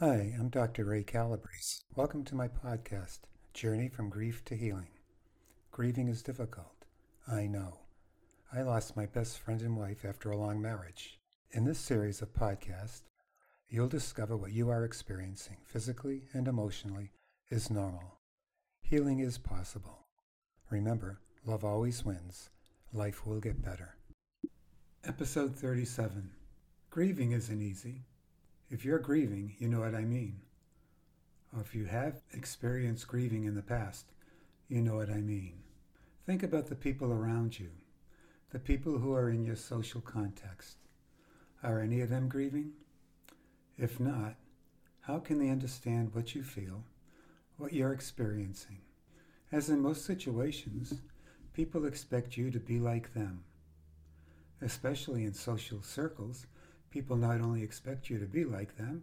Hi, I'm Dr. Ray Calabrese. Welcome to my podcast, Journey from Grief to Healing. Grieving is difficult. I know. I lost my best friend and wife after a long marriage. In this series of podcasts, you'll discover what you are experiencing physically and emotionally is normal. Healing is possible. Remember, love always wins. Life will get better. Episode 37 Grieving isn't easy. If you're grieving, you know what I mean. Or if you have experienced grieving in the past, you know what I mean. Think about the people around you, the people who are in your social context. Are any of them grieving? If not, how can they understand what you feel, what you're experiencing? As in most situations, people expect you to be like them. Especially in social circles, People not only expect you to be like them,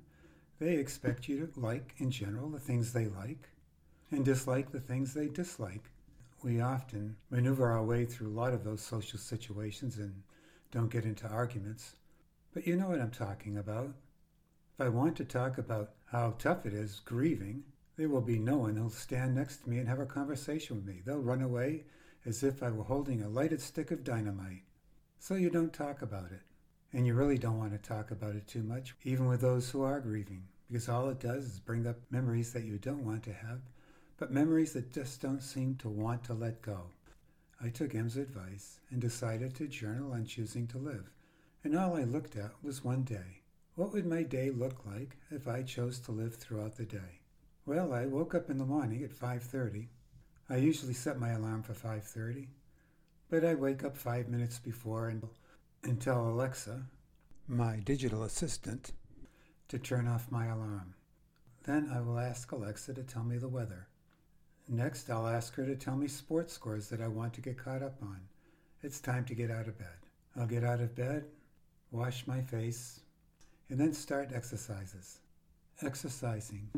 they expect you to like, in general, the things they like and dislike the things they dislike. We often maneuver our way through a lot of those social situations and don't get into arguments. But you know what I'm talking about. If I want to talk about how tough it is grieving, there will be no one who'll stand next to me and have a conversation with me. They'll run away as if I were holding a lighted stick of dynamite. So you don't talk about it. And you really don't want to talk about it too much, even with those who are grieving, because all it does is bring up memories that you don't want to have, but memories that just don't seem to want to let go. I took M's advice and decided to journal on choosing to live, and all I looked at was one day. What would my day look like if I chose to live throughout the day? Well, I woke up in the morning at 5:30. I usually set my alarm for 5:30, but I wake up 5 minutes before and and tell Alexa, my digital assistant, to turn off my alarm. Then I will ask Alexa to tell me the weather. Next, I'll ask her to tell me sports scores that I want to get caught up on. It's time to get out of bed. I'll get out of bed, wash my face, and then start exercises. Exercising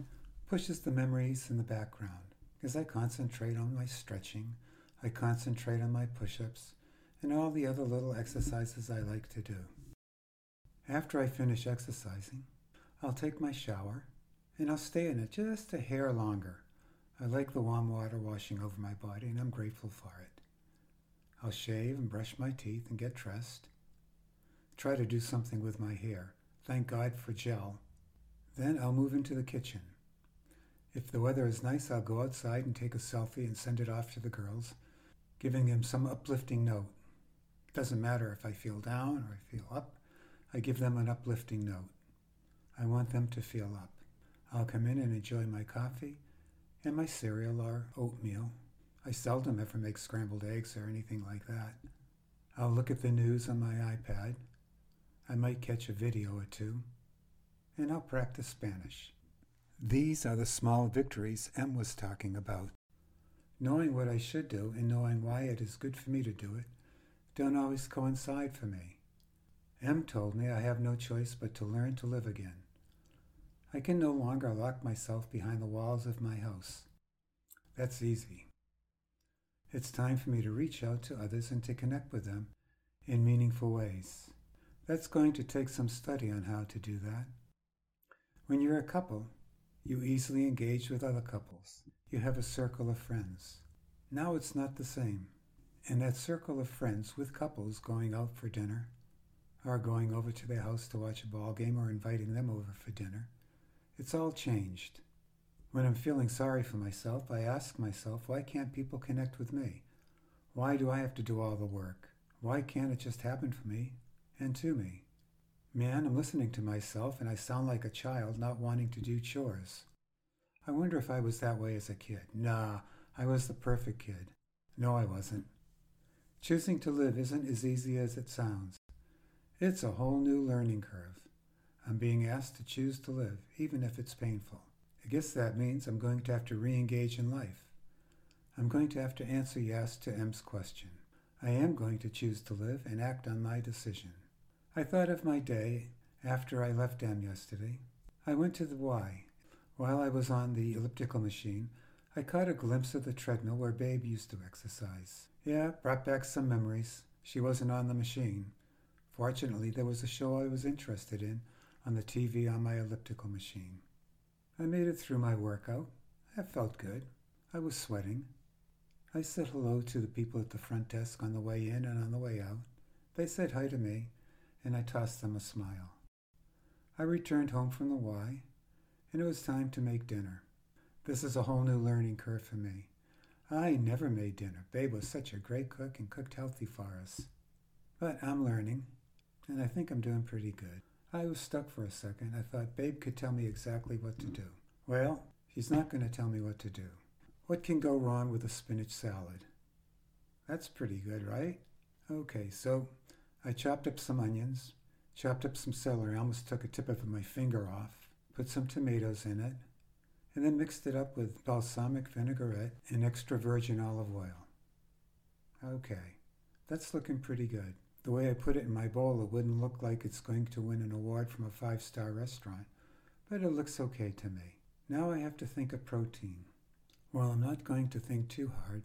pushes the memories in the background as I concentrate on my stretching, I concentrate on my push ups, and all the other little exercises I like to do. After I finish exercising, I'll take my shower and I'll stay in it just a hair longer. I like the warm water washing over my body and I'm grateful for it. I'll shave and brush my teeth and get dressed. Try to do something with my hair. Thank God for gel. Then I'll move into the kitchen. If the weather is nice, I'll go outside and take a selfie and send it off to the girls, giving them some uplifting note. Doesn't matter if I feel down or I feel up, I give them an uplifting note. I want them to feel up. I'll come in and enjoy my coffee and my cereal or oatmeal. I seldom ever make scrambled eggs or anything like that. I'll look at the news on my iPad. I might catch a video or two. And I'll practice Spanish. These are the small victories M was talking about. Knowing what I should do and knowing why it is good for me to do it don't always coincide for me. M told me I have no choice but to learn to live again. I can no longer lock myself behind the walls of my house. That's easy. It's time for me to reach out to others and to connect with them in meaningful ways. That's going to take some study on how to do that. When you're a couple, you easily engage with other couples. You have a circle of friends. Now it's not the same and that circle of friends with couples going out for dinner, or going over to their house to watch a ball game, or inviting them over for dinner, it's all changed. When I'm feeling sorry for myself, I ask myself, why can't people connect with me? Why do I have to do all the work? Why can't it just happen for me and to me? Man, I'm listening to myself and I sound like a child not wanting to do chores. I wonder if I was that way as a kid. Nah, I was the perfect kid. No, I wasn't. Choosing to live isn't as easy as it sounds. It's a whole new learning curve. I'm being asked to choose to live, even if it's painful. I guess that means I'm going to have to re engage in life. I'm going to have to answer yes to M's question. I am going to choose to live and act on my decision. I thought of my day after I left M yesterday. I went to the Y. While I was on the elliptical machine, I caught a glimpse of the treadmill where Babe used to exercise. Yeah, brought back some memories. She wasn't on the machine. Fortunately, there was a show I was interested in on the TV on my elliptical machine. I made it through my workout. I felt good. I was sweating. I said hello to the people at the front desk on the way in and on the way out. They said hi to me, and I tossed them a smile. I returned home from the Y, and it was time to make dinner. This is a whole new learning curve for me. I never made dinner. Babe was such a great cook and cooked healthy for us. But I'm learning, and I think I'm doing pretty good. I was stuck for a second. I thought Babe could tell me exactly what to do. Well, she's not going to tell me what to do. What can go wrong with a spinach salad? That's pretty good, right? Okay, so I chopped up some onions, chopped up some celery, I almost took a tip of my finger off, put some tomatoes in it, and then mixed it up with balsamic vinaigrette and extra virgin olive oil. Okay, that's looking pretty good. The way I put it in my bowl, it wouldn't look like it's going to win an award from a five star restaurant, but it looks okay to me. Now I have to think of protein. Well, I'm not going to think too hard.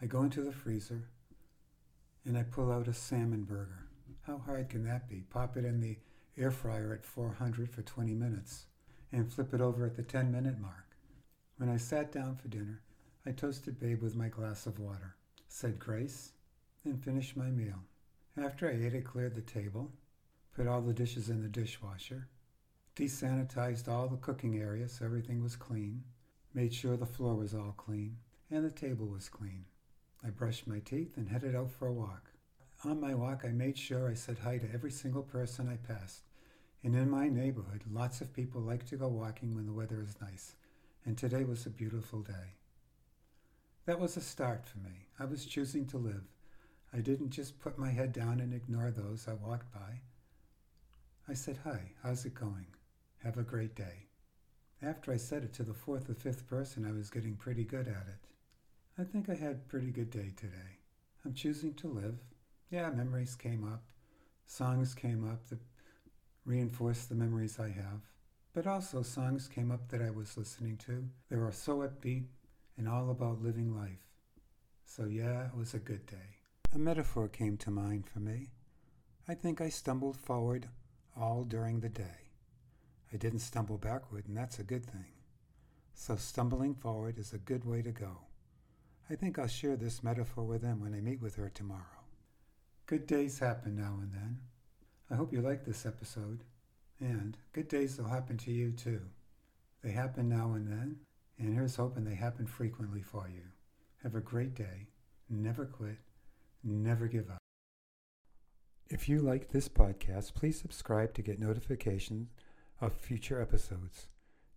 I go into the freezer and I pull out a salmon burger. How hard can that be? Pop it in the air fryer at 400 for 20 minutes and flip it over at the 10 minute mark. When I sat down for dinner, I toasted Babe with my glass of water, said grace, and finished my meal. After I ate, I cleared the table, put all the dishes in the dishwasher, desanitized all the cooking areas so everything was clean, made sure the floor was all clean, and the table was clean. I brushed my teeth and headed out for a walk. On my walk, I made sure I said hi to every single person I passed. And in my neighborhood, lots of people like to go walking when the weather is nice, and today was a beautiful day. That was a start for me. I was choosing to live. I didn't just put my head down and ignore those I walked by. I said, Hi, how's it going? Have a great day. After I said it to the fourth or fifth person, I was getting pretty good at it. I think I had a pretty good day today. I'm choosing to live. Yeah, memories came up. Songs came up that reinforced the memories I have. But also songs came up that I was listening to. They were so upbeat and all about living life. So yeah, it was a good day. A metaphor came to mind for me. I think I stumbled forward all during the day. I didn't stumble backward, and that's a good thing. So stumbling forward is a good way to go. I think I'll share this metaphor with them when I meet with her tomorrow. Good days happen now and then. I hope you like this episode. And good days will happen to you too. They happen now and then, and here's hoping they happen frequently for you. Have a great day. Never quit. Never give up. If you like this podcast, please subscribe to get notifications of future episodes.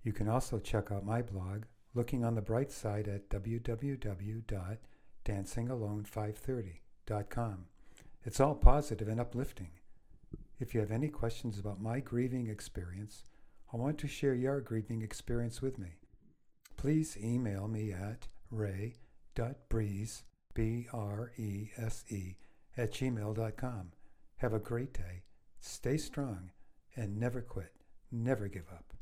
You can also check out my blog, Looking on the Bright Side, at www.dancingalone530.com. It's all positive and uplifting. If you have any questions about my grieving experience I want to share your grieving experience with me, please email me at ray.brese, B-R-E-S-E, at gmail.com. Have a great day, stay strong, and never quit. Never give up.